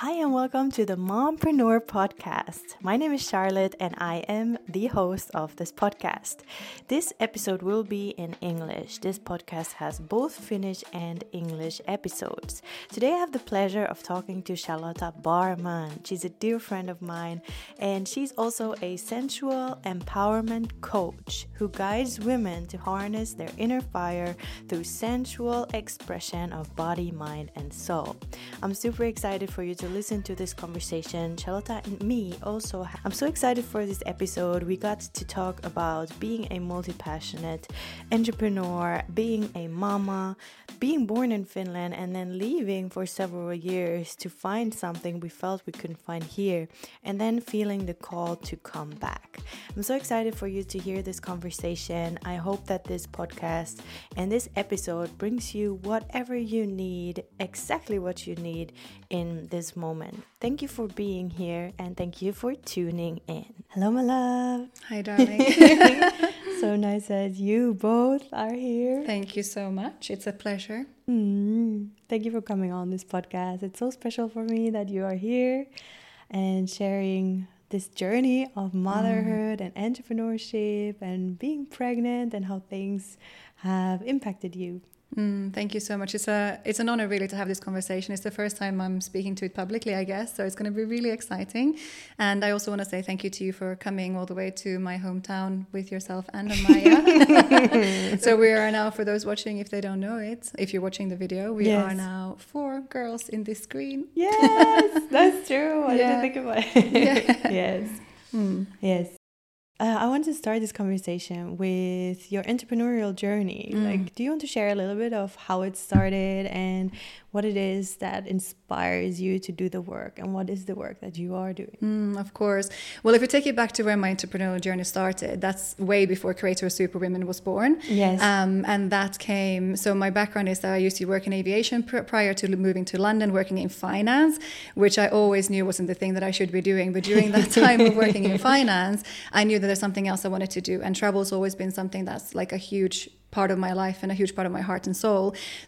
Hi, and welcome to the Mompreneur podcast. My name is Charlotte, and I am the host of this podcast. This episode will be in English. This podcast has both Finnish and English episodes. Today, I have the pleasure of talking to Charlotta Barman. She's a dear friend of mine, and she's also a sensual empowerment coach who guides women to harness their inner fire through sensual expression of body, mind, and soul. I'm super excited for you to to listen to this conversation. Charlotta and me also. I'm so excited for this episode. We got to talk about being a multi passionate entrepreneur, being a mama, being born in Finland, and then leaving for several years to find something we felt we couldn't find here, and then feeling the call to come back. I'm so excited for you to hear this conversation. I hope that this podcast and this episode brings you whatever you need, exactly what you need in this moment. Thank you for being here and thank you for tuning in. Hello, my love. Hi, darling. so nice that you both are here. Thank you so much. It's a pleasure. Mm, thank you for coming on this podcast. It's so special for me that you are here and sharing this journey of motherhood mm. and entrepreneurship and being pregnant and how things have impacted you. Mm, thank you so much. It's a it's an honor really to have this conversation. It's the first time I'm speaking to it publicly, I guess. So it's going to be really exciting. And I also want to say thank you to you for coming all the way to my hometown with yourself and Amaya. so we are now, for those watching, if they don't know it, if you're watching the video, we yes. are now four girls in this screen. Yes, that's true. I yeah. didn't think about it. Yeah. yes. Mm. Yes. Uh, I want to start this conversation with your entrepreneurial journey. Mm. Like, do you want to share a little bit of how it started and what it is that inspires you to do the work and what is the work that you are doing? Mm, of course. Well, if we take it back to where my entrepreneurial journey started, that's way before Creator Superwomen was born. Yes. Um, and that came, so my background is that I used to work in aviation pr prior to moving to London, working in finance, which I always knew wasn't the thing that I should be doing. But during that time of working in finance, I knew that there's something else I wanted to do. And travel's always been something that's like a huge part of my life and a huge part of my heart and soul.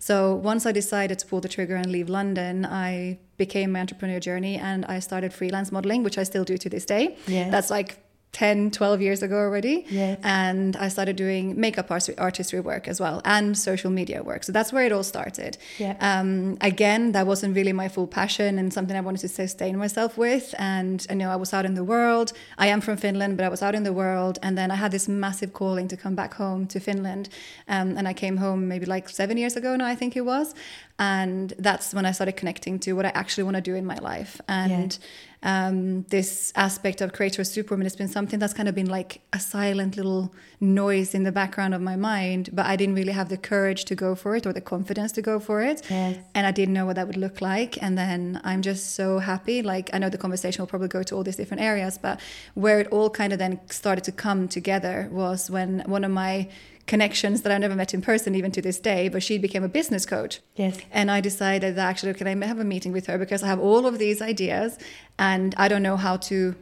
So once I decided to pull the trigger and leave London, I became my entrepreneur journey and I started freelance modeling, which I still do to this day. Yes. That's like 10 12 years ago already. Yes. and i started doing makeup artistry work as well and social media work. So that's where it all started. Yeah. um, again that wasn't really my full passion and something i wanted to sustain myself with. And you know i was out in the world. I am from finland but i was out in the world. And then i had this massive calling to come back home to finland. Um, and i came home maybe like seven years ago now i think it was. And that's when i started connecting to what i actually want to do in my life. And yeah um, this aspect of creator superwoman has been something that's kind of been like a silent little noise in the background of my mind but i didn't really have the courage to go for it or the confidence to go for it. Yes. and i didn't know what that would look like. And then i'm just so happy. Like i know the conversation will probably go to all these different areas but where it all kind of then started to come together was when one of my connections that I never met in person even to this day, but she became a business coach. Yes. And I decided that actually, can I have a meeting with her because I have all of these ideas and I don't know how to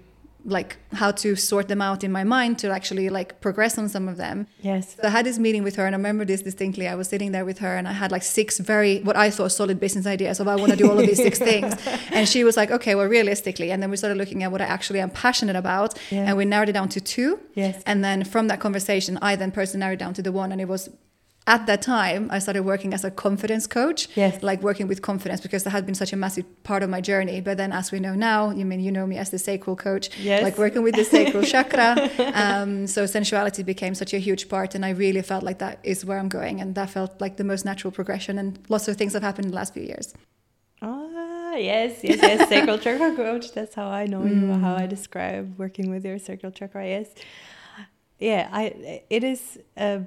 like how to sort them out in my mind to actually like progress on some of them. Yes. So I had this meeting with her and I remember this distinctly. I was sitting there with her and I had like six very what I thought solid business ideas of I want to do all of these six things. And she was like, okay, well realistically. And then we started looking at what I actually am passionate about. Yeah. And we narrowed it down to two. Yes. And then from that conversation, I then personally narrowed down to the one and it was at that time i started working as a confidence coach yes. like working with confidence because that had been such a massive part of my journey but then as we know now you mean you know me as the sacral coach yes. like working with the sacral chakra um, so sensuality became such a huge part and i really felt like that is where i'm going and that felt like the most natural progression and lots of things have happened in the last few years ah yes yes yes sacral chakra coach that's how i know mm. you how i describe working with your sacral chakra yes yeah i it is a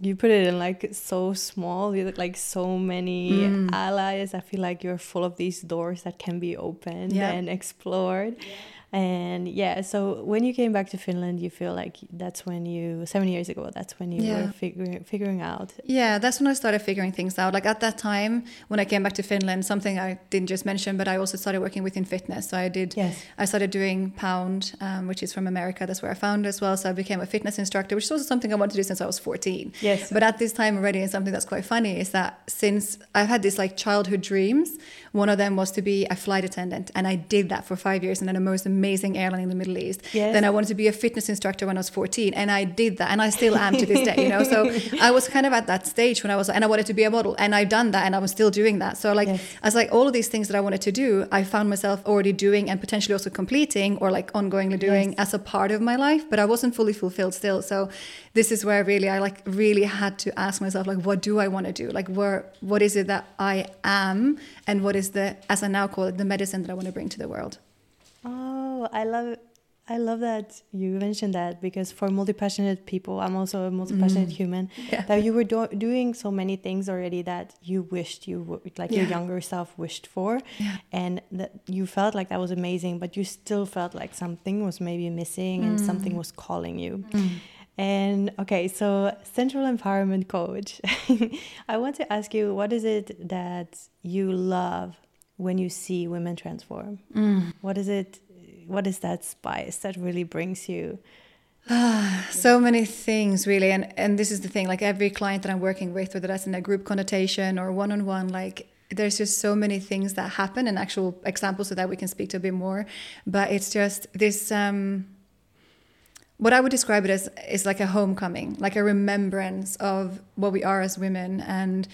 you put it in like so small you look like so many mm. allies i feel like you're full of these doors that can be opened yeah. and explored yeah. And yeah, so when you came back to Finland, you feel like that's when you seven years ago. That's when you Yeah. were figuring figuring out. Yeah, that's when I started figuring things out. Like at that time, when I came back to Finland, something I didn't just mention, but I also started working within fitness. So I did. Yes. I started doing Pound, um, which is from America. That's where I found as well. So I became a fitness instructor, which is also something I wanted to do since I was 14. Yes. But at this time already, and something that's quite funny is that since I've had these like childhood dreams, one of them was to be a flight attendant, and I did that for five years, and then the most amazing airline in the Middle East. Yes. Then I wanted to be a fitness instructor when I was 14, and I did that, and I still am to this day. You know, so I was kind of at that stage when I was, and I wanted to be a model, and I've done that, and I was still doing that. So like, Yes. as like all of these things that I wanted to do, I found myself already doing and potentially also completing or like ongoingly doing Yes. as a part of my life, but I wasn't fully fulfilled still. So this is where really I like really had to ask myself like, what do I want to do? Like, where what is it that I am, and what is the as I now call it the medicine that I want to bring to the world? Oh, I love I love that you mentioned that because for multi-passionate people, I'm also a multi-passionate human. Mm. Yeah. That you were do- doing so many things already that you wished you were, like your younger self wished for, Yeah. and that you felt like that was amazing, but you still felt like something was maybe missing and something Mm. was calling you. And okay, so Sensual Empowerment Coach, I want to ask you, what is it that you love when you see women transform? Mm. What is it? What is that spice that really brings you? so many things really and and this is the thing like every client that i'm working with whether that's in a group connotation or one-on-one like there's just so many things that happen and actual examples so that we can speak to a bit more but it's just this um what I would describe it as is like a homecoming, like a remembrance of what we are as women and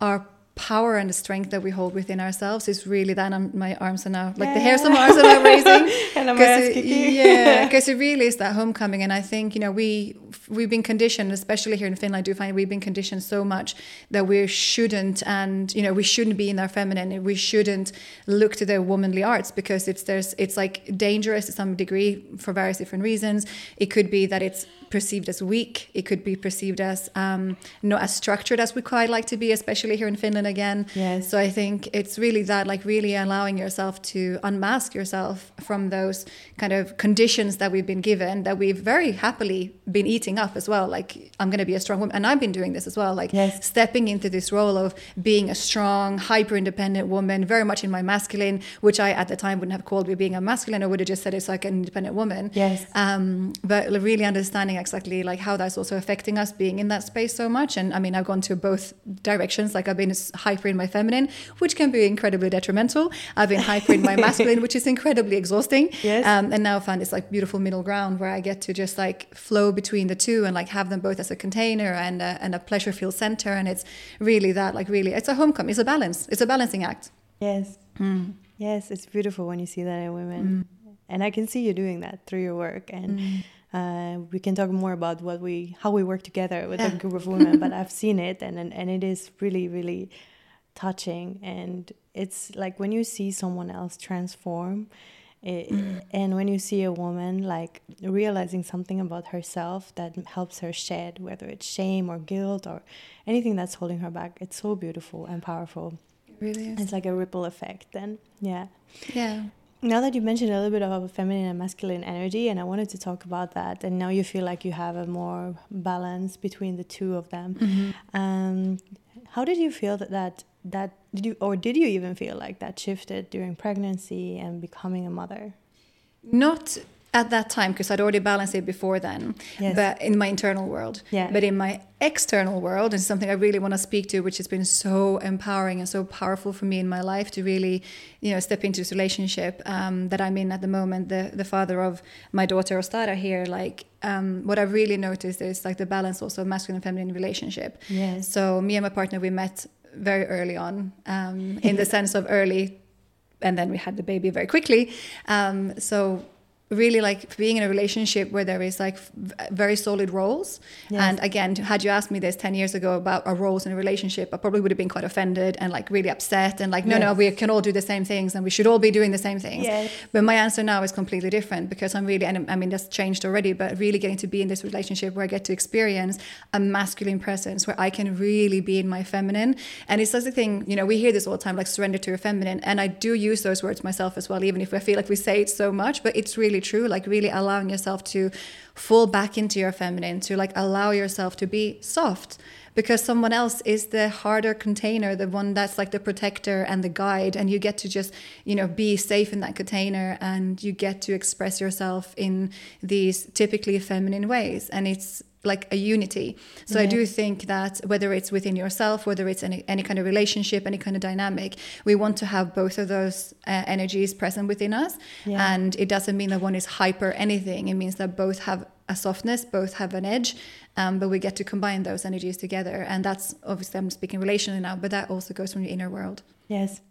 our power and the strength that we hold within ourselves is really that. And my arms are now like the hairs on my arms are now raising. And I'm it- yeah, because it really is that homecoming, and I think you know we we've been conditioned, especially here in Finland. I do find we've been conditioned so much that we shouldn't, and you know we shouldn't be in our feminine. We shouldn't look to the womanly arts because it's there's it's like dangerous to some degree for various different reasons. It could be that it's perceived as weak. It could be perceived as um, not as structured as we quite like to be, especially here in Finland again. Yes. So I think it's really that, like really allowing yourself to unmask yourself from those kind of conditions that we've been given, that we've very happily been eating up as well. Like I'm going to be a strong woman, and I've been doing this as well. Like Yes. stepping into this role of being a strong, hyper independent woman, very much in my masculine, which I at the time wouldn't have called me being a masculine. I would have just said it's like an independent woman. Yes. Um, but really understanding exactly like how that's also affecting us being in that space so much. And I mean, I've gone to both directions. Like I've been hyper in my feminine, which can be incredibly detrimental. I've been hyper in my masculine, which is incredibly exhausting. Yes. Um, and now I found this like beautiful middle ground where I get to just like flow between the two and like have them both as a container and a, and a pleasure field center. And it's really that like really, it's a homecoming. It's a balance. It's a balancing act. Yes. Mm. Yes, it's beautiful when you see that in women. And I can see you doing that through your work. And uh, we can talk more about what we how we work together with a group of women. but I've seen it and, and and it is really, really touching. And it's like when you see someone else transform it, and when you see a woman like realizing something about herself that helps her shed whether it's shame or guilt or anything that's holding her back it's so beautiful and powerful It really is. it's like a ripple effect then yeah Yeah. Now that you mentioned a little bit about feminine and masculine energy and i wanted to talk about that and now you feel like you have a more balance between the two of them. Um, how did you feel that, that that did you or did you even feel like that shifted during pregnancy and becoming a mother? Not at that time because I'd already balanced it before then, Yes. but in my internal world. Yeah. But in my external world, and something I really want to speak to, which has been so empowering and so powerful for me in my life to really, you know, step into this relationship um, that I'm in at the moment. The the father of my daughter Ostara here, like um, what I've really noticed is like the balance also of masculine and feminine relationship. Yes. So me and my partner we met very early on, um, in the sense of early and then we had the baby very quickly. Um, so really like being in a relationship where there is like very solid roles yes. and again had you asked me this 10 years ago about our roles in a relationship i probably would have been quite offended and like really upset and like no yes. no we can all do the same things and we should all be doing the same things yes. but my answer now is completely different because i'm really and i mean that's changed already but really getting to be in this relationship where i get to experience a masculine presence where i can really be in my feminine and it's such a thing you know we hear this all the time like surrender to your feminine and i do use those words myself as well even if i feel like we say it so much but it's really true like really allowing yourself to fall back into your feminine to like allow yourself to be soft. Because someone else is the harder container the one that's like the protector and the guide and you get to just you know be safe in that container and you get to express yourself in these typically feminine ways. And it's like a unity. So yeah. I do think that whether it's within yourself, whether it's any, any kind of relationship, any kind of dynamic, we want to have both of those uh, energies present within us. Yeah. And it doesn't mean that one is hyper anything. It means that both have a softness, both have an edge, um, but we get to combine those energies together. And that's obviously, I'm speaking relationally now, but that also goes from your inner world. Yes.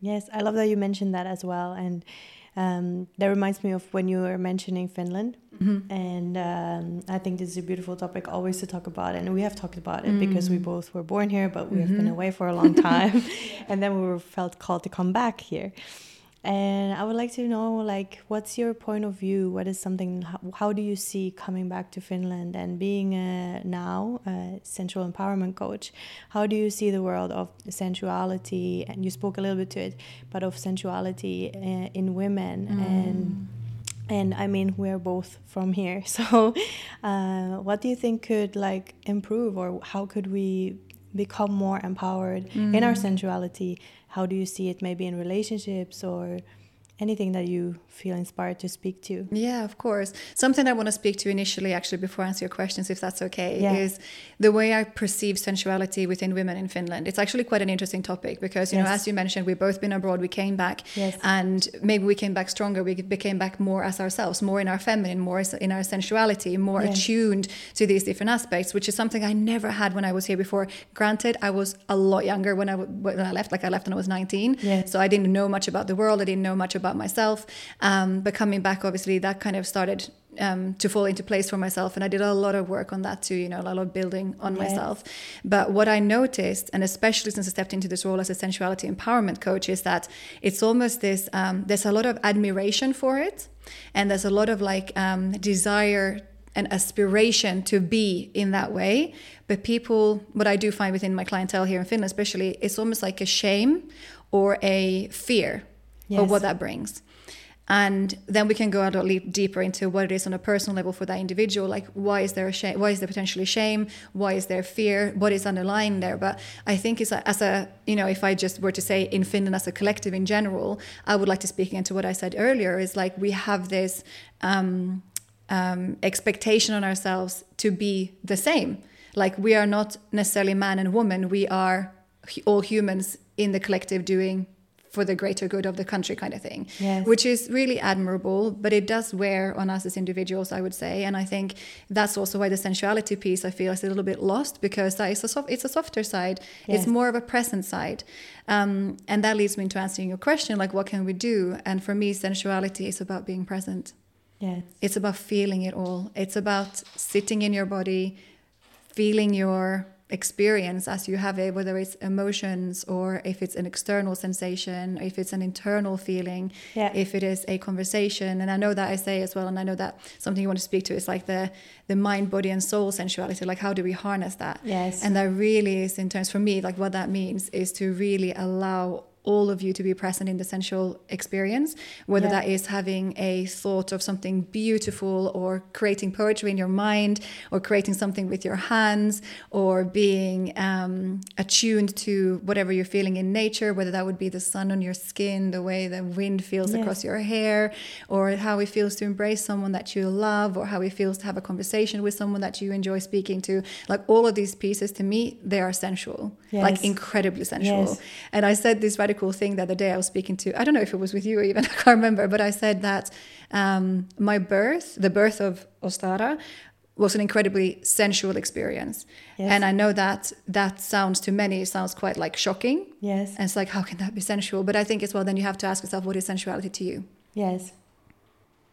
Yes. I love that you mentioned that as well. And um, that reminds me of when you were mentioning Finland. Mm-hmm. And um, I think this is a beautiful topic always to talk about. And we have talked about it mm. because we both were born here, but we mm-hmm. have been mm-hmm. away for a long time. and then we were felt called to come back here and i would like to know like what's your point of view what is something how, how do you see coming back to finland and being a, now a sensual empowerment coach how do you see the world of sensuality and you spoke a little bit to it but of sensuality uh, in women mm. and and i mean we're both from here so uh, what do you think could like improve or how could we become more empowered mm. in our mm. sensuality how do you see it maybe in relationships or anything that you feel inspired to speak to. Yeah, of course. Something I want to speak to initially, actually, before I answer your questions, if that's okay, yeah. is the way I perceive sensuality within women in Finland. It's actually quite an interesting topic because, you yes. know, as you mentioned, we've both been abroad, we came back, yes. and maybe we came back stronger. We became back more as ourselves, more in our feminine, more in our sensuality, more yes. attuned to these different aspects, which is something I never had when I was here before. Granted, I was a lot younger when I, when I left, like I left when I was 19. So I didn't know much about the world, I didn't know much about myself. Um, but coming back, obviously, that kind of started um, to fall into place for myself. And I did a lot of work on that too, you know, a lot of building on yes. myself. But what I noticed, and especially since I stepped into this role as a sensuality empowerment coach, is that it's almost this um, there's a lot of admiration for it. And there's a lot of like um, desire and aspiration to be in that way. But people, what I do find within my clientele here in Finland, especially, it's almost like a shame or a fear yes. of what that brings. And then we can go a little deeper into what it is on a personal level for that individual like why is there a shame why is there potentially shame? Why is there fear? What is underlying there? But i think it's a, as a you know if i just were to say in finland as a collective in general i would like to speak into what i said earlier is like we have this um, um, expectation on ourselves to be the same. Like we are not necessarily man and woman. We are all humans in the collective doing for the greater good of the country kind of thing yes. which is really admirable but it does wear on us as individuals i would say. And i think that's also why the sensuality piece i feel is a little bit lost because that is a soft, it's a softer side. Yes. it's more of a present side. Um, and that leads me into answering your question like what can we do? And for me sensuality is about being present. Yes. It's about feeling it all. It's about sitting in your body feeling your experience as you have it, whether it's emotions or if it's an external sensation, if it's an internal feeling, yeah. if it is a conversation. And I know that I say as well, and I know that something you want to speak to is like the the mind, body, and soul sensuality. Like how do we harness that? Yes. And that really is in terms for me, like what that means is to really allow all of you to be present in the sensual experience, whether yeah. that is having a thought of something beautiful or creating poetry in your mind or creating something with your hands or being um, attuned to whatever you're feeling in nature, whether that would be the sun on your skin, the way the wind feels yes. across your hair, or how it feels to embrace someone that you love, or how it feels to have a conversation with someone that you enjoy speaking to. Like all of these pieces, to me, they are sensual, yes. like incredibly sensual. Yes. And I said this radical cool thing that the other day I was speaking to, I don't know if it was with you or even, I can't remember, but I said that um, my birth, the birth of Ostara, was an incredibly sensual experience. Yes. And I know that that sounds to many sounds quite like shocking. Yes. And it's like, how can that be sensual? But I think as well, then you have to ask yourself, what is sensuality to you? Yes.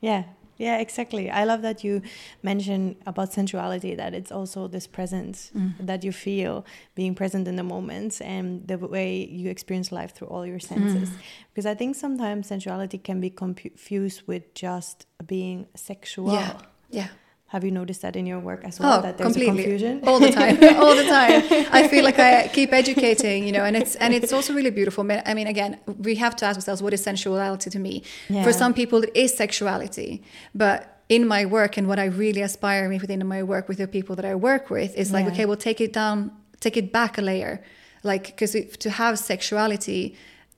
Yeah. Yeah, exactly. I love that you mention about sensuality that it's also this presence Mm. that you feel being present in the moments and the way you experience life through all your senses. Mm. Because I think sometimes sensuality can be confused with just being sexual. Yeah. Yeah. Have you noticed that in your work as well? Oh, that there's completely. a confusion? all the time, all the time. I feel like I keep educating, you know, and it's and it's also really beautiful. I mean, again, we have to ask ourselves, what is sensuality to me? Yeah. For some people, it is sexuality, but in my work and what I really aspire me within my work with the people that I work with is like, Yeah. okay, well, take it down, take it back a layer, like because to have sexuality.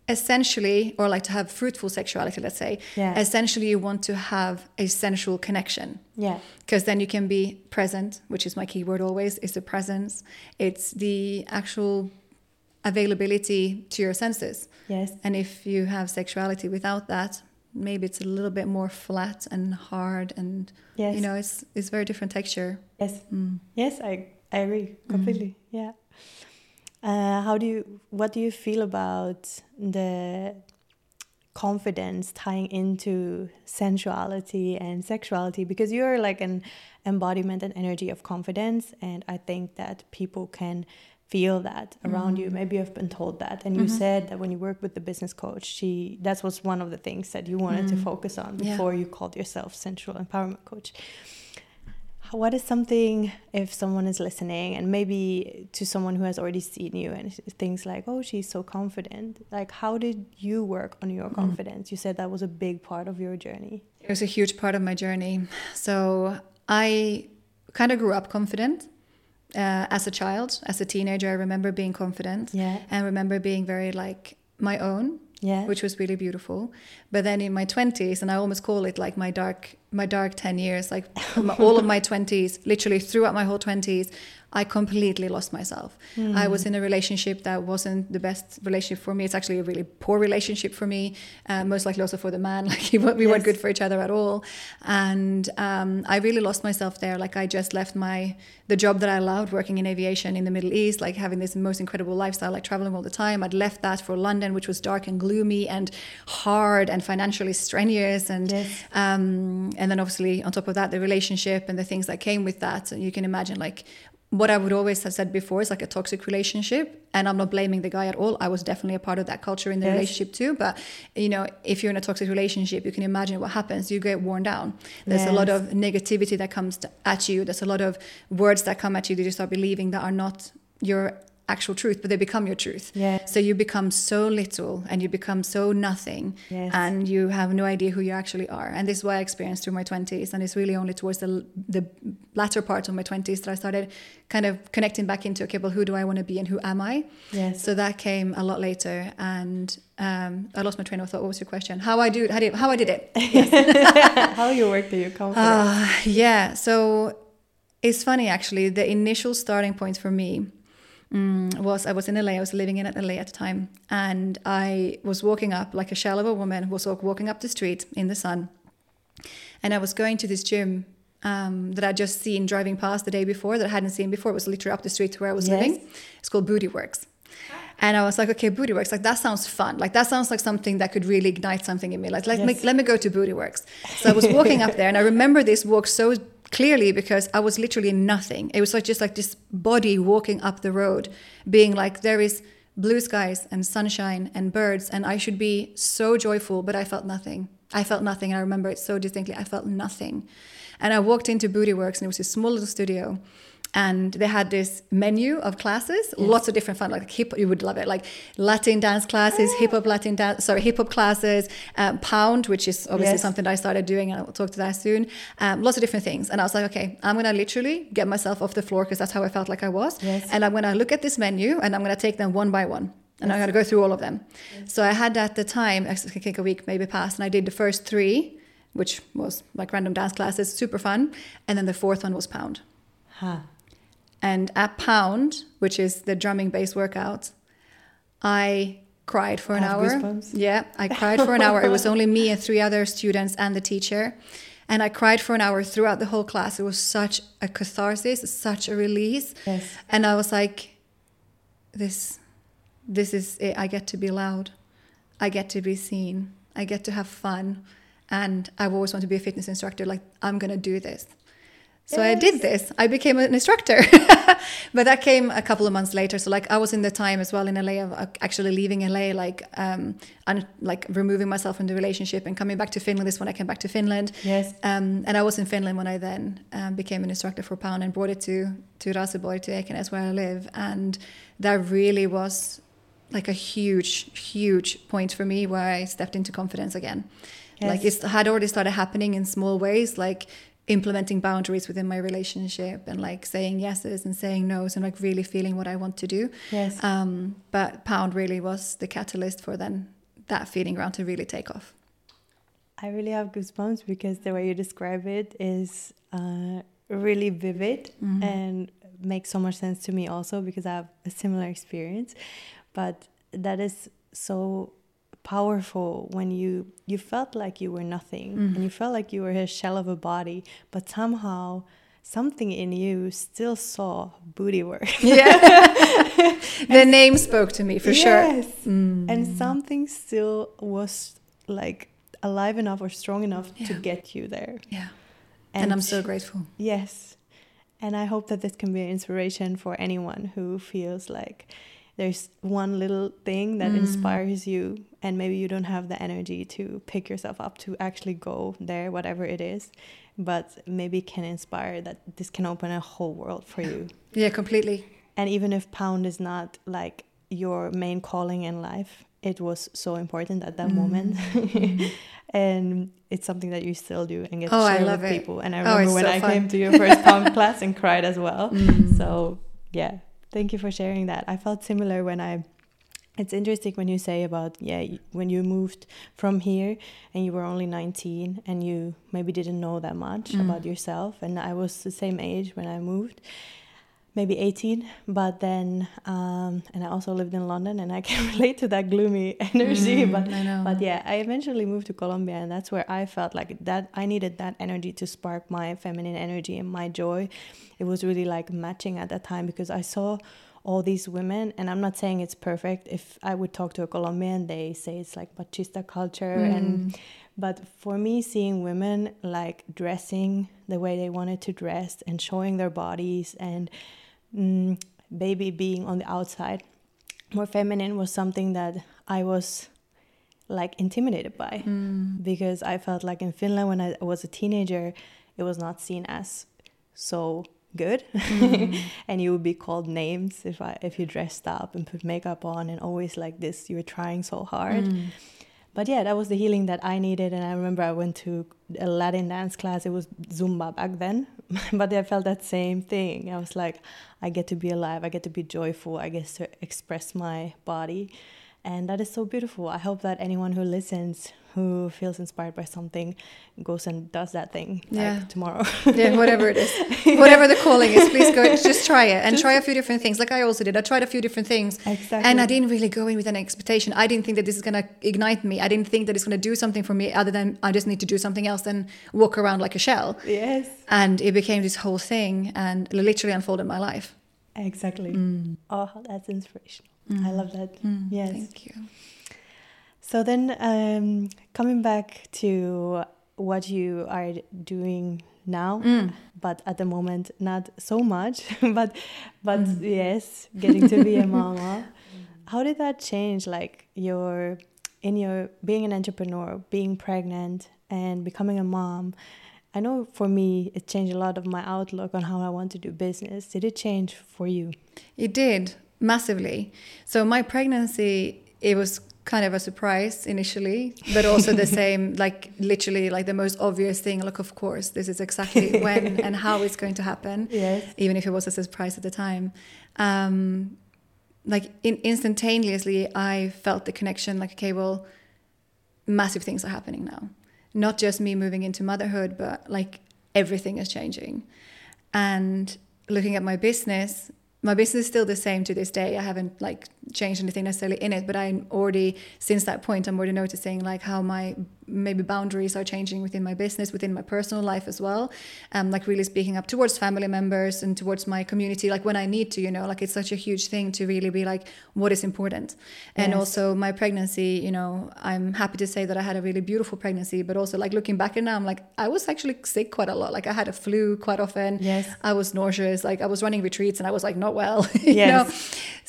Essentially, or like to have fruitful sexuality, let's say, Yeah. essentially, you want to have a sensual connection Yeah. because then you can be present which is my keyword always is the presence it's the actual availability to your senses Yes. and if you have sexuality without that maybe it's a little bit more flat and hard and Yes. you know it's it's very different texture Yes. Mm. Yes, I I agree completely. Yeah. Uh, how do you? What do you feel about the confidence tying into sensuality and sexuality? Because you're like an embodiment and energy of confidence, and I think that people can feel that around you. Mm. Maybe you've been told that, and you mm-hmm. said that when you work with the business coach, she that was one of the things that you wanted to mm. focus on Yeah. before you called yourself sensual empowerment coach what is something if someone is listening and maybe to someone who has already seen you and thinks like oh she's so confident. Like how did you work on your confidence? You said that was a big part of your journey. It was a huge part of my journey. So i kind of grew up confident. Uh, as a child as a teenager i remember being confident Yeah. and remember being very like my own yeah. which was really beautiful. But then in my 20s, and I almost call it like my dark, my dark 10 years, like all of my 20s, literally throughout my whole 20s, I completely lost myself. I was in a relationship that wasn't the best relationship for me. It's actually a really poor relationship for me, uh, most likely also for the man. Like he, we weren't good for each other at all, and um, I really lost myself there. Like I just left my the job that I loved, working in aviation in the Middle East, like having this most incredible lifestyle, like traveling all the time. I'd left that for London, which was dark and gloomy and hard and financially strenuous, and Yes. um, and then obviously on top of that, the relationship and the things that came with that. And you can imagine like what I would always have said before is like a toxic relationship. And I'm not blaming the guy at all. I was definitely a part of that culture in the Yes. relationship too. But you know, if you're in a toxic relationship, you can imagine what happens. You get worn down. There's a lot of negativity that comes t- at you. There's a lot of words that come at you that you start believing that are not your actual truth, but they become your truth. Yes. So you become so little and you become so nothing Yes. and you have no idea who you actually are. And this is what I experienced through my 20s. And it's really only towards the, the latter part of my 20s that I started kind of connecting back into, okay, well, who do I want to be and who am I? Yes. So that came a lot later. And um, I lost my train of thought. What was your question? How I do, how did, how I did it? how you work do you confidence Uh, yeah. So it's funny actually. The initial starting point for me mm, was I was in LA. I was living in LA at the time, and I was walking up like a shell of a woman. Was walking up the street in the sun, and I was going to this gym. Um, that I'd just seen driving past the day before that I hadn't seen before. It was literally up the street to where I was Yes. living. It's called Booty Works. And I was like, okay, Booty Works, like that sounds fun. Like that sounds like something that could really ignite something in me. Like let, me, let me go to Booty Works. So I was walking up there and I remember this walk so clearly because I was literally nothing. It was like just like this body walking up the road, being like, there is blue skies and sunshine and birds, and I should be so joyful, but I felt nothing. I felt nothing. And I remember it so distinctly. I felt nothing. And I walked into Booty Works and it was a small little studio and they had this menu of classes, lots of different fun, like hip. You would love it, like Latin dance classes, hip hop Latin dance, sorry, hip hop classes, um, pound, which is obviously Yes. something that I started doing, and I'll talk to that soon. Um, lots of different things, and I was like, okay, I'm gonna literally get myself off the floor because that's how I felt like I was, Yes. and I'm gonna look at this menu and I'm gonna take them one by one. And I'm gonna go through all of them. So I had at the time, I think a week maybe passed, and I did the first three, which was like random dance classes, super fun, and then the fourth one was pound. huh. And at Pound, which is the drumming bass workout, I cried for an hour. goosebumps. Yeah, I cried for an hour. It was only me and three other students and the teacher. And I cried for an hour throughout the whole class. It was such a catharsis, such a release. Yes. And I was like, this, this is it. I get to be loud. I get to be seen. I get to have fun. and I've always wanted to be a fitness instructor. Like I'm gonna do this. So yes. I did this. I became an instructor, but that came a couple of months later. So like I was in the time as well in LA of uh, actually leaving LA, like um, and like removing myself from the relationship and coming back to Finland. This when I came back to Finland. Yes. Um, and I was in Finland when I then um, became an instructor for Pound and brought it to to Raseborg to Ekenäs where I live, and that really was like a huge, huge point for me where I stepped into confidence again. Yes. Like it had already started happening in small ways, like implementing boundaries within my relationship and like saying yeses and saying nos and like really feeling what I want to do. Yes. Um, but Pound really was the catalyst for then that feeding ground to really take off. I really have goosebumps because the way you describe it is uh, really vivid mm-hmm. and makes so much sense to me also because I have a similar experience. But that is so powerful when you you felt like you were nothing mm. and you felt like you were a shell of a body but somehow something in you still saw booty work yeah the name spoke to me for yes. sure mm. and something still was like alive enough or strong enough yeah. to get you there yeah and, and i'm so grateful yes and i hope that this can be an inspiration for anyone who feels like there's one little thing that mm. inspires you and maybe you don't have the energy to pick yourself up to actually go there whatever it is but maybe can inspire that this can open a whole world for you yeah completely and even if pound is not like your main calling in life it was so important at that mm. moment and it's something that you still do and get oh, to share with it. people and i oh, remember oh, when so i fun. came to your first pound class and cried as well mm. so yeah Thank you for sharing that. I felt similar when I it's interesting when you say about yeah when you moved from here and you were only 19 and you maybe didn't know that much mm. about yourself. And i was the same age when i moved maybe 18 but then um, and i also lived in london and i can relate to that gloomy energy. Mm, but but yeah i eventually moved to colombia and that's where i felt like that i needed that energy to spark my feminine energy and my joy. It was really like matching at that time because i saw all these women and i'm not saying it's perfect if i would talk to a colombian they say it's like machista culture mm. and but for me seeing women like dressing the way they wanted to dress and showing their bodies and mm, baby being on the outside more feminine was something that i was like intimidated by mm. because i felt like in finland when i was a teenager it was not seen as so good mm. and you would be called names if i if you dressed up and put makeup on and always like this you were trying so hard mm but yeah, that was the healing that I needed. And I remember I went to a Latin dance class. It was Zumba back then, but I felt that same thing. I was like, I get to be alive. I get to be joyful. I get to express my body. And that is so beautiful. I hope that anyone who listens who feels inspired by something goes and does that thing yeah. like tomorrow. yeah, whatever it is. Whatever the calling is, please go just try it and just try a few different things. Like I also did. I tried a few different things. Exactly. And I didn't really go in with an expectation. I didn't think that this is gonna ignite me. I didn't think that it's gonna do something for me other than I just need to do something else than walk around like a shell. Yes. And it became this whole thing and literally unfolded my life. Exactly. Mm. Oh, that's inspirational. Mm. I love that. Mm. Yes. Thank you. So then, um, coming back to what you are doing now, mm. but at the moment not so much. but but mm. yes, getting to be a mama. How did that change, like your in your being an entrepreneur, being pregnant, and becoming a mom? I know for me, it changed a lot of my outlook on how I want to do business. Did it change for you? It did massively. So my pregnancy, it was kind of a surprise initially, but also the same, like literally like the most obvious thing. Like, of course, this is exactly when and how it's going to happen. Yes. Even if it was a surprise at the time. Um, like in, instantaneously, I felt the connection. Like, okay, well, massive things are happening now. Not just me moving into motherhood, but like everything is changing. And looking at my business, my business is still the same to this day. I haven't like changed anything necessarily in it, but I'm already since that point I'm already noticing like how my maybe boundaries are changing within my business, within my personal life as well. Um, like really speaking up towards family members and towards my community, like when I need to, you know, like it's such a huge thing to really be like, what is important. And Yes. also my pregnancy, you know, I'm happy to say that I had a really beautiful pregnancy, but also like looking back at now, I'm like, I was actually sick quite a lot. Like I had a flu quite often. Yes. I was nauseous. Like I was running retreats and I was like not well. you Yes. know?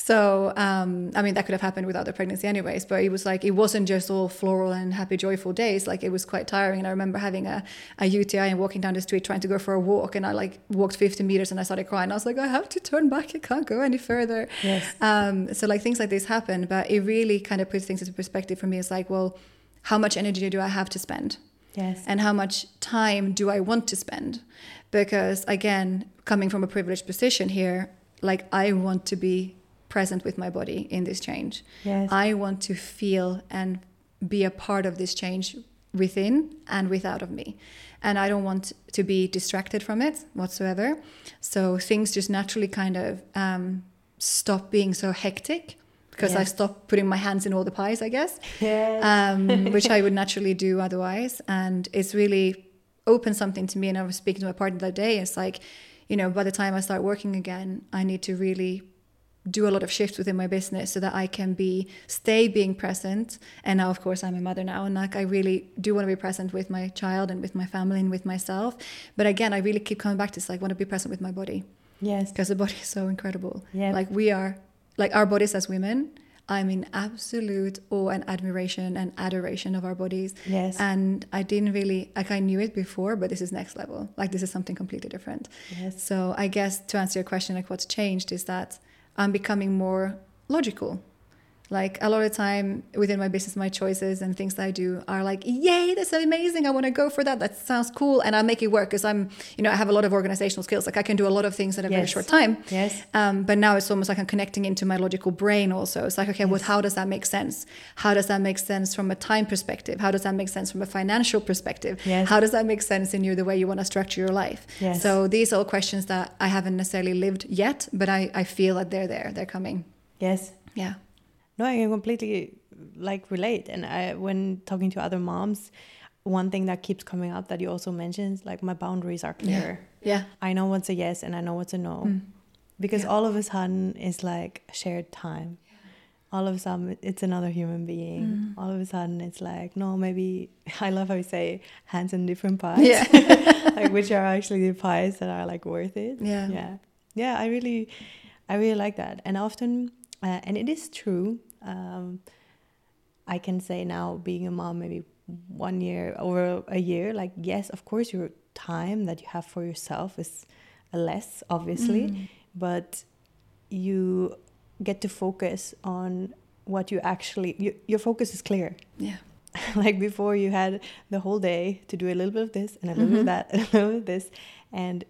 So um, I mean that could have happened without the pregnancy anyways. But it was like it wasn't just all floral and happy, joyful days. Like it was quite tiring. And I remember having a, a UTI and walking down the street trying to go for a walk, and I like walked 50 meters and I started crying. I was like, I have to turn back. I can't go any further. Yes. Um, so like things like this happen, but it really kind of puts things into perspective for me. It's like, well, how much energy do I have to spend? Yes. and how much time do I want to spend? Because again, coming from a privileged position here, like I want to be present with my body in this change. Yes. I want to feel and be a part of this change within and without of me. And I don't want to be distracted from it whatsoever. So things just naturally kind of um, stop being so hectic because I stopped putting my hands in all the pies, I guess Yes. um, which I would naturally do otherwise. And it's really opened something to me. And I was speaking to my partner that day. It's like, you know, by the time I start working again, I need to really do a lot of shifts within my business so that I can be stay being present. And now, of course, I'm a mother now, and like I really do want to be present with my child and with my family and with myself. But again, I really keep coming back to this. Like, want to be present with my body yes. because the body is so incredible. Yeah. Like we are, like our bodies as women, I'm in absolute awe and admiration and adoration of our bodies. Yes. And I didn't really, like I knew it before, but this is next level. Like this is something completely different. Yes. So I guess to answer your question, like what's changed is that I'm becoming more logical. Like a lot of time within my business, my choices and things that I do are like, yay, that's amazing. I want to go for that. That sounds cool. And I make it work because I'm, you know, I have a lot of organizational skills. Like I can do a lot of things in a very short time. Yes. Um, but now it's almost like I'm connecting into my logical brain also. It's like, okay, well, how does that make sense? How does that make sense from a time perspective? How does that make sense from a financial perspective? Yes. How does that make sense in you the way you want to structure your life? Yes. So these are all questions that I haven't necessarily lived yet, but I, I feel that they're there. They're coming. Yes. Yeah. No, I can completely like relate. And I, when talking to other moms, one thing that keeps coming up that you also mentioned is like my boundaries are clear. Yeah. I know what's a yes and I know what's a no. Mm. Because Yeah. all of a sudden it's like shared time. yeah. All of a sudden it's another human being. Mm. All of a sudden it's like, no, maybe I love how you say hands in different pies. Yeah. like which are actually the pies that are like worth it. Yeah. Yeah. Yeah, I really I really like that. And often uh, and it is true. Um, I can say now, being a mom, maybe one year over a year, like yes, of course, your time that you have for yourself is less, obviously, Mm. but you get to focus on what you actually. You, your focus is clear. Yeah. like before, you had the whole day to do a little bit of this and a little bit of Mhm. that and a little bit of this, and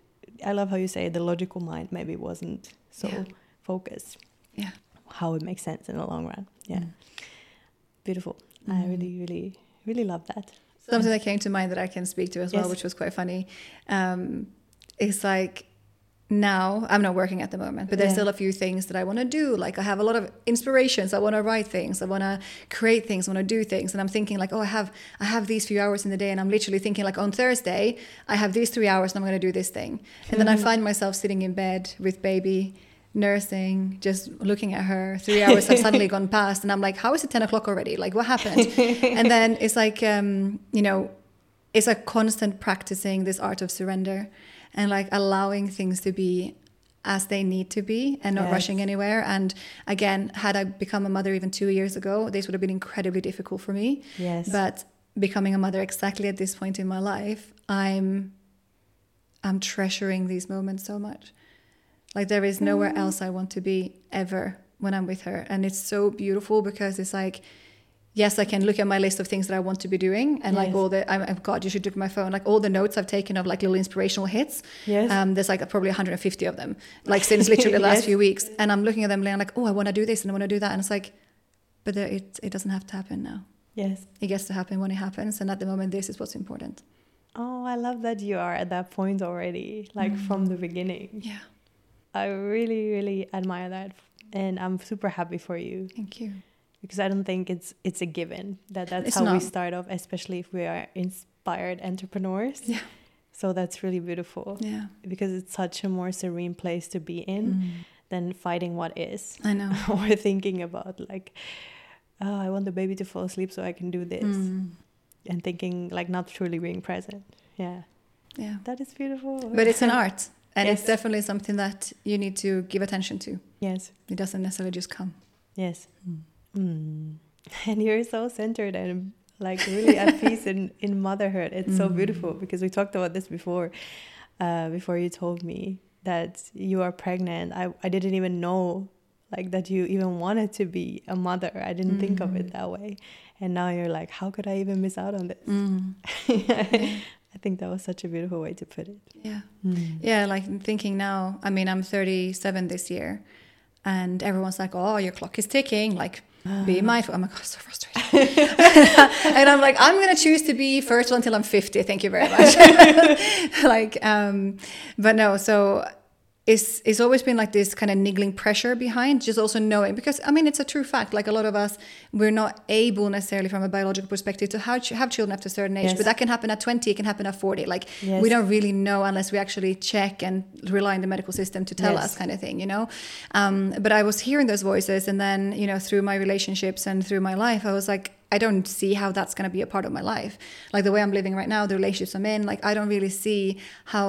I love how you say the logical mind maybe wasn't so Yeah. focused Yeah. How it makes sense in the long run. Yeah, Mm. beautiful. I Mm. really, really, really love that. Something that came to mind that I can speak to as well, which was quite funny. Um, it's like now I'm not working at the moment, but there's Yeah. still a few things that I want to do. Like I have a lot of inspirations. I want to write things. I want to create things. I want to do things. And I'm thinking like, oh, I have I have these few hours in the day, and I'm literally thinking like on Thursday I have these three hours, and I'm going to do this thing. And then I find myself sitting in bed with baby. Nursing, just looking at her. Three hours have suddenly gone past, and I'm like, "How is it ten o'clock already? Like, what happened?" and then it's like, um, you know, it's a constant practicing this art of surrender and like allowing things to be as they need to be and not Yes. rushing anywhere. And again, had I become a mother even two years ago, this would have been incredibly difficult for me. Yes. But becoming a mother exactly at this point in my life, I'm I'm treasuring these moments so much. Like there is nowhere else I want to be ever when I'm with her. And it's so beautiful because it's like yes, I can look at my list of things that I want to be doing, and like all the, I'm, oh God, you should look at my phone, like all the notes I've taken of like little inspirational hits. Yes. Um, there's like probably 150 of them, like since literally the last Yes. few weeks, and I'm looking at them and I'm like, oh, I want to do this and I want to do that, and it's like, but there, it it doesn't have to happen now. yes. It gets to happen when it happens, and at the moment, this is what's important. Oh, I love that you are at that point already, like Mm. from the beginning. Yeah, I really, really admire that, and I'm super happy for you. thank you. because I don't think it's it's a given that that's It's how we start off, especially if we are inspired entrepreneurs. Yeah. So that's really beautiful Yeah. because it's such a more serene place to be in Mm. than fighting what is I know. or thinking about like, oh, I want the baby to fall asleep so I can do this, Mm. and thinking like not truly being present. Yeah, Yeah. that is beautiful. But it's an art. And Yes. it's definitely something that you need to give attention to. yes, It doesn't necessarily just come. yes. Mm. And you're so centered and like really at peace in, in motherhood. It's so Mm. beautiful because we talked about this before, uh, before you told me that you are pregnant. I, I didn't even know like that you even wanted to be a mother. I didn't think of Mm. it that way. And now you're like, how could I even miss out on this? Mm. I think that was such a beautiful way to put it. Yeah. Yeah, like thinking now, I mean, I'm 37 this year, and everyone's like, oh, your clock is ticking. Like, be mindful. I'm like, oh, so frustrated. and I'm like, I'm going to choose to be first until I'm 50. Thank you very much. like, um, but no, so it's, it's always been like this kind of niggling pressure behind just also knowing because i mean it's a true fact like a lot of us we're not able necessarily from a biological perspective to have, have children after a certain age Yes. but that can happen at 20 it can happen at 40 like Yes. we don't really know unless we actually check and rely on the medical system to tell Yes. us kind of thing you know um, but i was hearing those voices and then you know through my relationships and through my life i was like i don't see how that's going to be a part of my life like the way i'm living right now the relationships i'm in like i don't really see how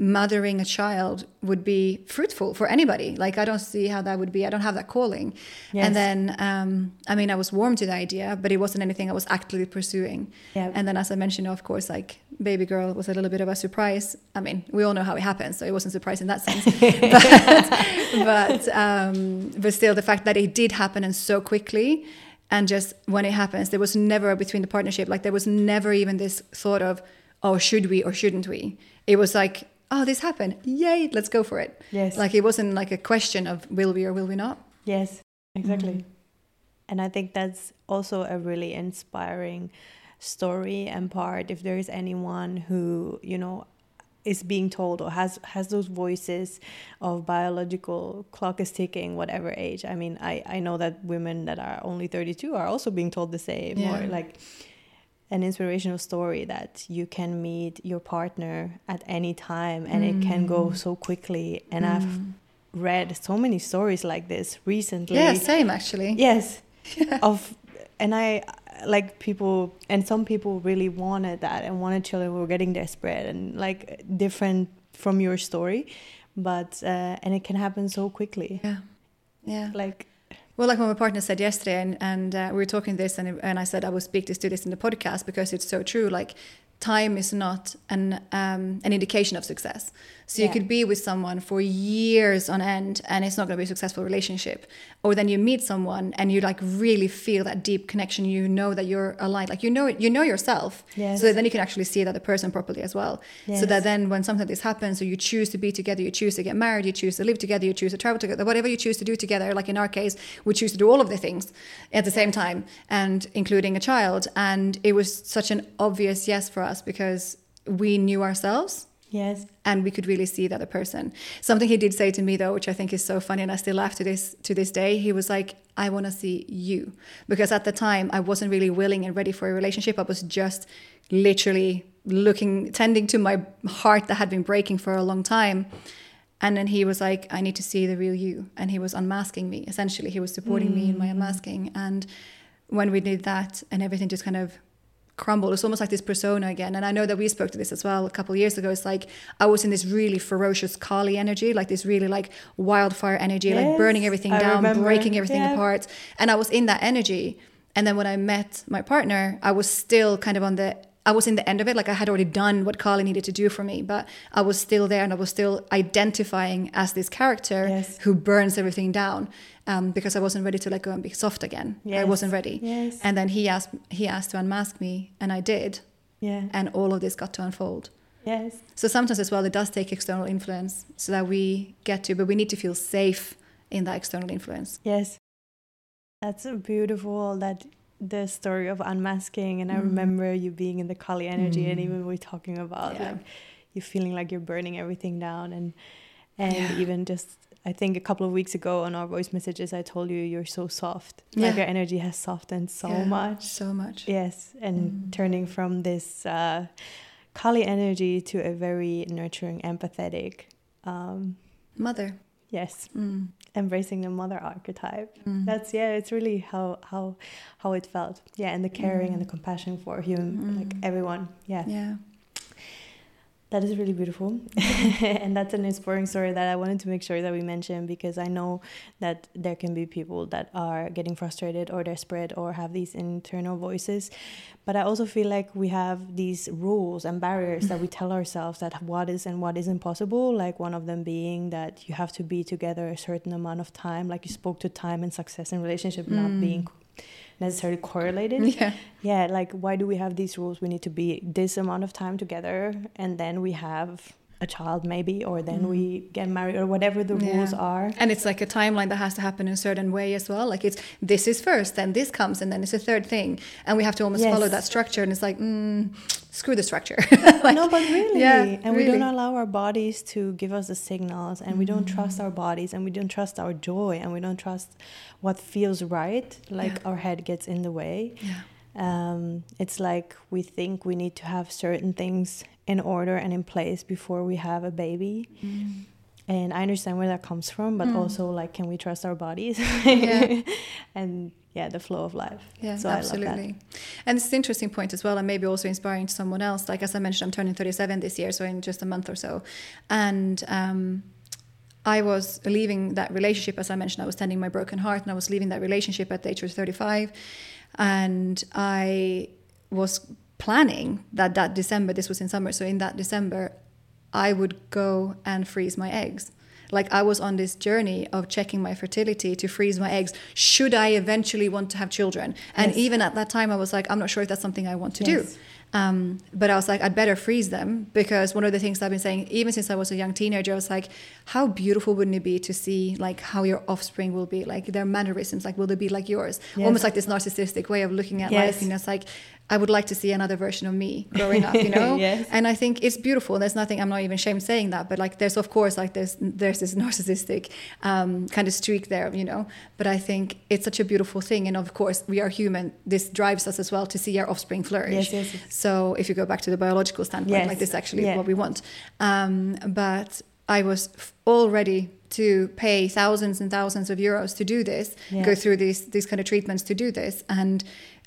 mothering a child would be fruitful for anybody like i don't see how that would be i don't have that calling Yes. and then um, i mean i was warm to the idea but it wasn't anything i was actively pursuing Yeah. and then, as I mentioned, of course, like baby girl was a little bit of a surprise. I mean, we all know how it happens, so it wasn't a surprise in that sense. but but, um, but still, the fact that it did happen and so quickly, and just when it happens, there was never between the partnership, like there was never even this thought of, oh, should we or shouldn't we? It was like, oh, this happened, yay, let's go for it. Yes. Like it wasn't like a question of will we or will we not. Yes, exactly. Mhm. And I think that's also a really inspiring story and part if there is anyone who, you know, is being told or has has those voices of biological clock is ticking whatever age i mean i i know that women that are only 32 are also being told the same Yeah. or like an inspirational story that you can meet your partner at any time and it can go Mm. so quickly and i've Mm. read so many stories like this recently Yeah, same actually. yes of and i like people and some people really wanted that and wanted children were getting desperate and like different from your story but uh, and it can happen so quickly Yeah. Yeah. like Well, like my partner said yesterday, and, and uh, we were talking this, and, and I said I will speak this to this in the podcast because it's so true. Like, time is not an um, an indication of success. So you could be with someone for years on end, and it's not going to be a successful relationship. Or then you meet someone, and you like really feel that deep connection. You know that you're aligned. Like you know it. You know yourself. Yes. So then you can actually see that the person properly as well. So that then when something like this happens, so you choose to be together, you choose to get married, you choose to live together, you choose to travel together, whatever you choose to do together. Like in our case, we choose to do all of the things at the same time, and including a child. And it was such an obvious yes for us because we knew ourselves yes and we could really see the other person. Something he did say to me though, which I think is so funny, and I still laugh to this to this day. He was like, "I want to see you," because at the time I wasn't really willing and ready for a relationship. I was just literally looking, tending to my heart that had been breaking for a long time. And then he was like, "I need to see the real you," and he was unmasking me. Essentially, he was supporting me in my mm. unmasking. And when we did that, and everything just kind of crumbled. It's almost like this persona again. And I know that we spoke to this as well a couple of years ago. It's like I was in this really ferocious Kali energy, like this really like wildfire energy, like burning everything I down, remember. breaking everything Yeah. apart. And I was in that energy. And then when I met my partner, I was still kind of on the I was in the end of it. Like I had already done what Kali needed to do for me, but I was still there and I was still identifying as this character Yes. who burns everything down um, because I wasn't ready to let go and be soft again. I wasn't ready. Yes. And then he asked he asked to unmask me, and I did, yeah and all of this got to unfold. yes So sometimes as well, it does take external influence so that we get to, but we need to feel safe in that external influence. Yes. That's beautiful that the story of unmasking and I Mm. remember you being in the Kali energy and Mm. even we talking about Yeah. like you feeling like you're burning everything down and and Yeah. even just I think a couple of weeks ago on our voice messages, I told you you're so soft. Yeah. Like your energy has softened so Yeah, much. So much. Yes, and Mm. turning from this uh, Kali energy to a very nurturing, empathetic. Um, Mother. yes, Mm. Embracing the mother archetype. Mm. That's yeah, it's really how how how it felt. Yeah, and the caring and the compassion for human, like Mm. everyone. Yeah, yeah. That is really beautiful, and that's an inspiring story that I wanted to make sure that we mention because I know that there can be people that are getting frustrated or desperate or have these internal voices, but I also feel like we have these rules and barriers that we tell ourselves that what is and what isn't possible. Like one of them being that you have to be together a certain amount of time. Like you spoke to time and success in relationship not Mm. being necessarily correlated Yeah. yeah like why do we have these rules we need to be this amount of time together and then we have a child maybe or then we get married or whatever the Mm. Yeah. rules are And it's like a timeline that has to happen in a certain way as well. Like it's this is first, then this comes, and then it's a third thing, and we have to almost Yes. follow that structure. And it's like, mm, screw the structure. no but really Yeah, and we don't allow our bodies to give us the signals and we don't trust Mm. our bodies and we don't trust our joy and we don't trust what feels right like Yeah. our head gets in the way yeah. um, it's like we think we need to have certain things in order and in place before we have a baby Mm. and i understand where that comes from but Mm. also like can we trust our bodies Yeah. and yeah the flow of life Yeah, So I love that. absolutely. And it's an interesting point as well, and maybe also inspiring to someone else. Like as I mentioned, I'm turning 37 this year, so in just a month or so. And um, I was leaving that relationship, as I mentioned, I was tending my broken heart, and I was leaving that relationship at the age of 35. And I was planning that that December, this was in summer, so in that December, I would go and freeze my eggs. Like I was on this journey of checking my fertility to freeze my eggs. Should I eventually want to have children? And Yes. even at that time, I was like, I'm not sure if that's something I want to Yes. do. Um, but I was like, I'd better freeze them because one of the things I've been saying, even since I was a young teenager, I was like, how beautiful wouldn't it be to see like how your offspring will be, like their mannerisms, like will they be like yours? Yes. Almost like this narcissistic way of looking at Yes. life. You know, it's like I would like to see another version of me growing up. You know, Yes. and I think it's beautiful. There's nothing. I'm not even ashamed saying that. But like, there's of course like there's there's this narcissistic um, kind of streak there, you know. But I think it's such a beautiful thing, and of course we are human. This drives us as well to see our offspring flourish. Yes, yes, yes. So if you go back to the biological standpoint, like this is actually Yeah. what we want. Um, but I was f- all ready to pay thousands and thousands of euros to do this, Yeah. go through these these kind of treatments to do this. And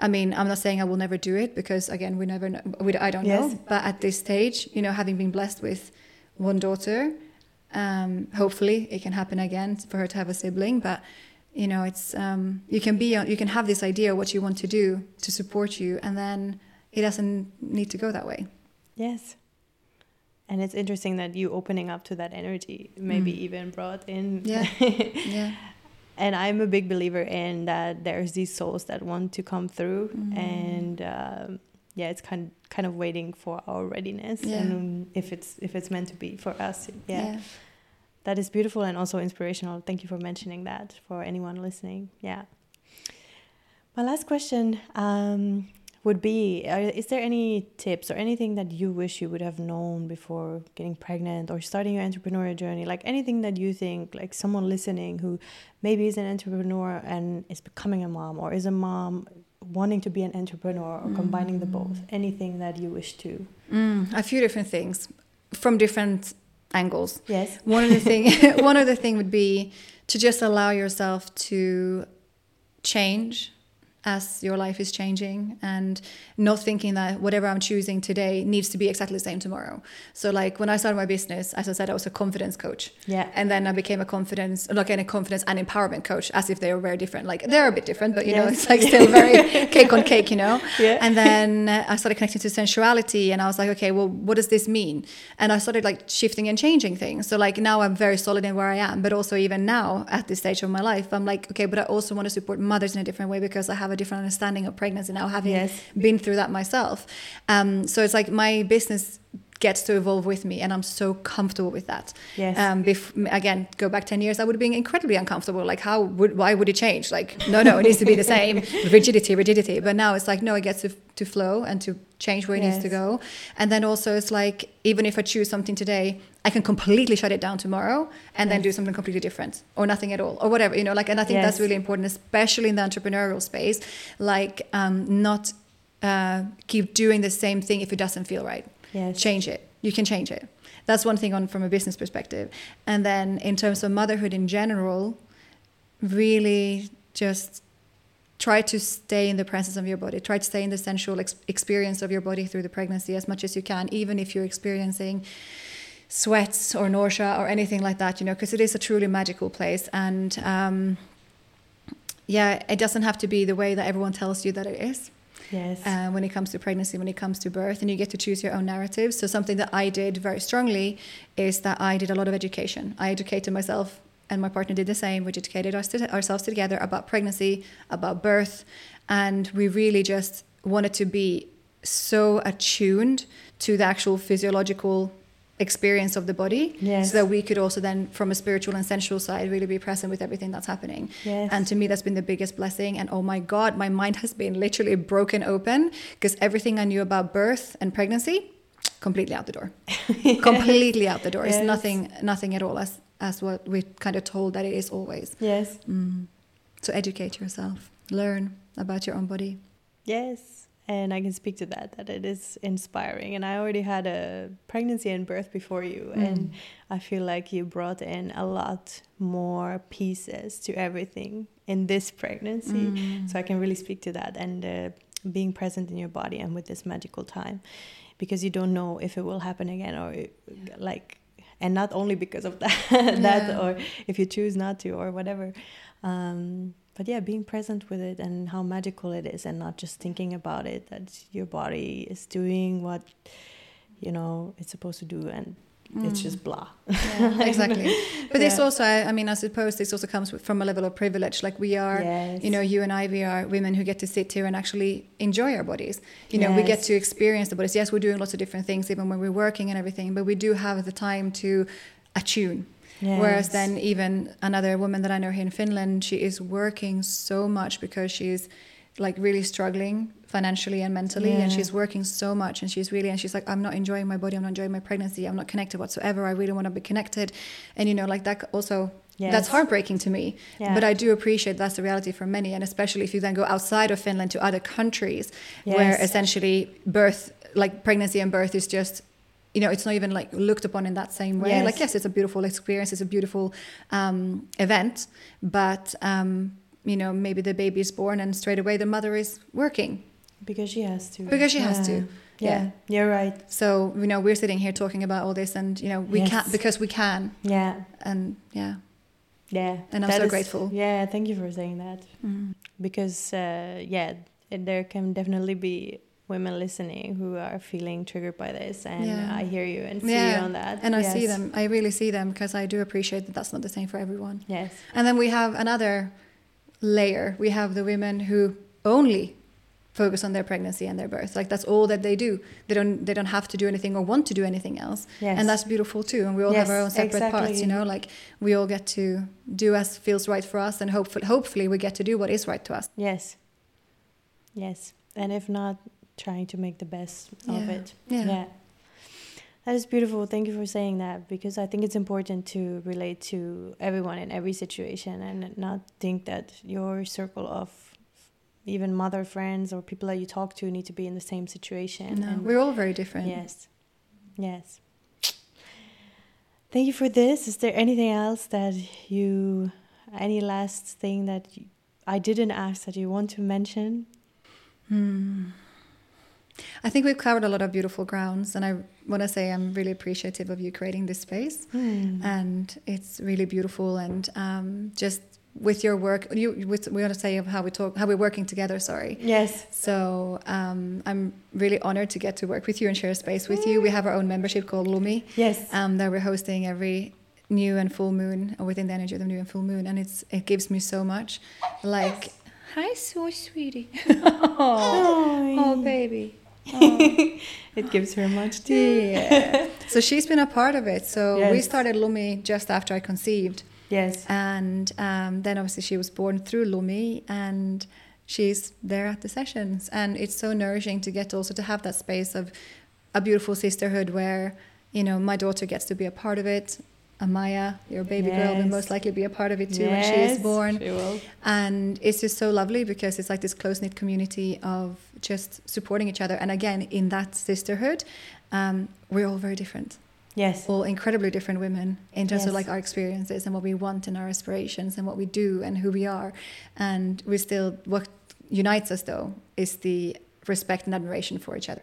I mean, I'm not saying I will never do it because again, we never know. We, I don't Yes. know. But at this stage, you know, having been blessed with one daughter, um, hopefully it can happen again for her to have a sibling. But you know, it's um, you can be you can have this idea what you want to do to support you, and then it doesn't need to go that way. yes and it's interesting that you opening up to that energy maybe Mm. even brought in Yeah. Yeah. And i'm a big believer in that there's these souls that want to come through Mm. and um, yeah it's kind kind of waiting for our readiness Yeah. and if it's if it's meant to be for us yeah. yeah. that is beautiful and also inspirational thank you for mentioning that for anyone listening yeah my last question um, would be are, is there any tips or anything that you wish you would have known before getting pregnant or starting your entrepreneurial journey? Like anything that you think like someone listening who maybe is an entrepreneur and is becoming a mom or is a mom wanting to be an entrepreneur or combining the both anything that you wish to? Mm, a few different things from different angles. yes. One of the thing one of the thing would be to just allow yourself to change as your life is changing and not thinking that whatever I'm choosing today needs to be exactly the same tomorrow. So like when I started my business, as I said, I was a confidence coach. yeah And then I became a confidence, like a confidence and empowerment coach, as if they were very different. Like they're a bit different, but you know, it's like still very cake on cake, you know. Yeah. And then I started connecting to sensuality, and I was like, okay, well, what does this mean? And I started like shifting and changing things. So like now I'm very solid in where I am, but also even now at this stage of my life, I'm like, okay, but I also want to support mothers in a different way because I have a different understanding of pregnancy now, having Yes. been through that myself. Um, so it's like my business gets to evolve with me and i'm so comfortable with that. Yes. um again go back 10 years i would have been incredibly uncomfortable. Like how would why would it change? Like no no it needs to be the same. Rigidity rigidity. But now it's like no it gets to, to flow and to change where it needs to go. And then also it's like even if i choose something today i can completely shut it down tomorrow and then do something completely different or nothing at all or whatever you know like and i think that's really important especially in the entrepreneurial space. Like um not uh, keep doing the same thing if it doesn't feel right Yes. change it. You can change it. That's one thing on from a business perspective. And then in terms of motherhood in general really just try to stay in the presence of your body. Try to stay in the sensual ex- experience of your body through the pregnancy as much as you can even if you're experiencing sweats or nausea or anything like that you know because it is a truly magical place. And um, yeah it doesn't have to be the way that everyone tells you that it is Yes. uh, when it comes to pregnancy, when it comes to birth, and you get to choose your own narrative. So something that I did very strongly is that I did a lot of education. I educated myself, and my partner did the same. We educated ourselves together about pregnancy, about birth, and we really just wanted to be so attuned to the actual physiological experience of the body Yes. so that we could also then from a spiritual and sensual side really be present with everything that's happening Yes. and to me that's been the biggest blessing and oh my god my mind has been literally broken open because everything i knew about birth and pregnancy completely out the door completely out the door Yes. it's nothing nothing at all as as what we're kind of told that it is always yes. mm. so educate yourself learn about your own body Yes. And I can speak to that, that it is inspiring. And I already had a pregnancy and birth before you. Mm. And I feel like you brought in a lot more pieces to everything in this pregnancy. Mm. So I can really speak to that and uh, being present in your body and with this magical time because you don't know if it will happen again or it- like, and not only because of that, that Yeah. or if you choose not to or whatever. Um, but yeah, being present with it and how magical it is, and not just thinking about it that your body is doing what you know it's supposed to do, and it's Mm. just blah. Yeah, exactly. But this also I, mean i suppose this also comes from a level of privilege. Like we are Yes. you know you and i we are women who get to sit here and actually enjoy our bodies. You know we get to experience the bodies. Yes we're doing lots of different things even when we're working and everything but we do have the time to attune Whereas Yes. then even another woman that I know here in Finland, she is working so much because she's like really struggling financially and mentally and she's working so much and she's really and she's like I'm not enjoying my body I'm not enjoying my pregnancy I'm not connected whatsoever I really want to be connected. And you know like that also that's heartbreaking to me. Yeah. but I do appreciate that's the reality for many and especially if you then go outside of Finland to other countries where essentially birth like pregnancy and birth is just you know it's not even like looked upon in that same way Yes. like yes it's a beautiful experience it's a beautiful um, event but um, you know maybe the baby is born and straight away the mother is working because she has to. Because she has to. Yeah. Yeah. you're right. so you know we're sitting here talking about all this and you know we Yes. can't because we can Yeah, and yeah yeah. And I'm so is- grateful. Yeah, thank you for saying that. because uh, yeah there can definitely be women listening who are feeling triggered by this and Yeah. i hear you and see yeah you on that and i see them i really see them because i do appreciate that that's not the same for everyone yes And then we have another layer. We have the women who only focus on their pregnancy and their birth. Like that's all that they do. They don't they don't have to do anything or want to do anything else. Yes. And that's beautiful too. And we all have our own separate parts, you know, like we all get to do as feels right for us and hopefully hopefully we get to do what is right to us. yes yes and if not trying to make the best of Yeah. it Yeah. that is beautiful thank you for saying that because i think it's important to relate to everyone in every situation and not think that your circle of even mother friends or people that you talk to need to be in the same situation No, and we're all very different. Yes. Yes. Thank you for this. Is there anything else that you, any last thing that you, I didn't ask that you want to mention? Hmm. I think we've covered a lot of beautiful grounds, and I want to say I'm really appreciative of you creating this space. and it's really beautiful and um, just with your work you with, we want to say of how we talk how we're working together sorry. Yes. so um, i'm really honored to get to work with you and share space with you. We have our own membership called Lumi. Yes. um, that we're hosting every new and full moon or within the energy of the new and full moon and it's it gives me so much like hi so sweetie. Oh, oh baby it gives her much too. Yeah. so she's been a part of it. So we started Lumi just after I conceived. Yes. And um, then obviously she was born through Lumi and she's there at the sessions. And it's so nourishing to get also to have that space of a beautiful sisterhood where, you know, my daughter gets to be a part of it. Amaya, your baby girl, will most likely be a part of it too when she is Yes, born. She will. And it's just so lovely because it's like this close knit community of just supporting each other. And again, in that sisterhood, um, we're all very different, Yes. all incredibly different women in terms of like our experiences and what we want and our aspirations and what we do and who we are. And we still, what unites us though is the respect and admiration for each other.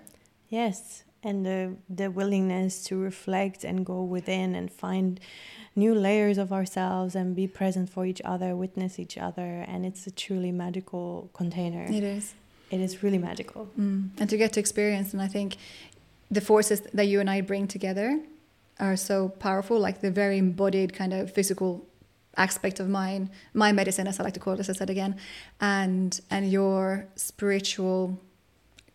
Yes, and the the willingness to reflect and go within and find new layers of ourselves and be present for each other, witness each other, and it's a truly magical container. It is. It is really magical. Mm. And to get to experience, and I think the forces that you and I bring together are so powerful, like the very embodied kind of physical aspect of mine, my medicine, as I like to call it, as I said again, and and your spiritual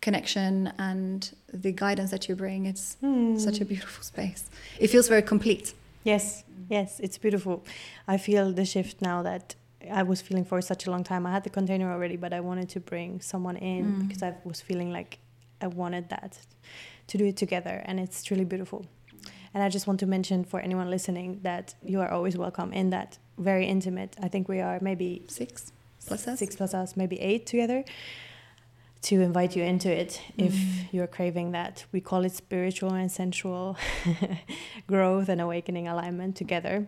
connection and the guidance that you bring. It's Hmm. such a beautiful space. It feels very complete. Yes, yes, it's beautiful. I feel the shift now that I was feeling for such a long time. I had the container already, but I wanted to bring someone in Mm. because I was feeling like I wanted that to do it together, and it's truly beautiful. And I just want to mention for anyone listening that you are always welcome in that very intimate. I think we are maybe Six plus us. six plus us, maybe eight together. To invite you into it if Mm. you're craving that. We call it spiritual and sensual growth and awakening alignment together.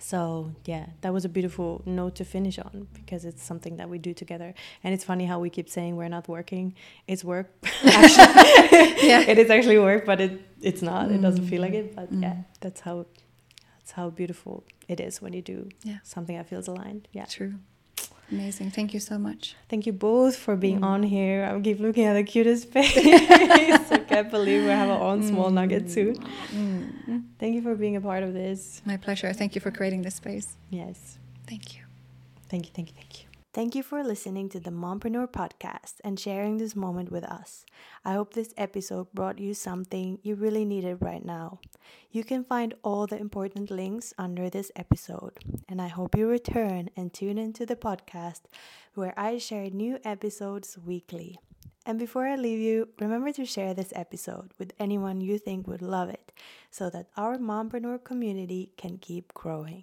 So, yeah, that was a beautiful note to finish on because it's something that we do together. And it's funny how we keep saying we're not working. It's work. actually, Yeah. it is actually work, but it it's not. It doesn't feel like Mm. it. But Mm. yeah, that's how that's how beautiful it is when you do Yeah. something that feels aligned. Yeah. True. Amazing. Thank you so much. Thank you both for being Mm. on here. I keep looking at the cutest face. I can't believe we have our own small nugget too. Mm. Thank you for being a part of this. My pleasure. Thank you for creating this space. Yes. Thank you. Thank you, thank you, thank you. Thank you for listening to the Mompreneur podcast and sharing this moment with us. I hope this episode brought you something you really needed right now. You can find all the important links under this episode, and I hope you return and tune into the podcast where I share new episodes weekly. And before I leave you, remember to share this episode with anyone you think would love it so that our mompreneur community can keep growing.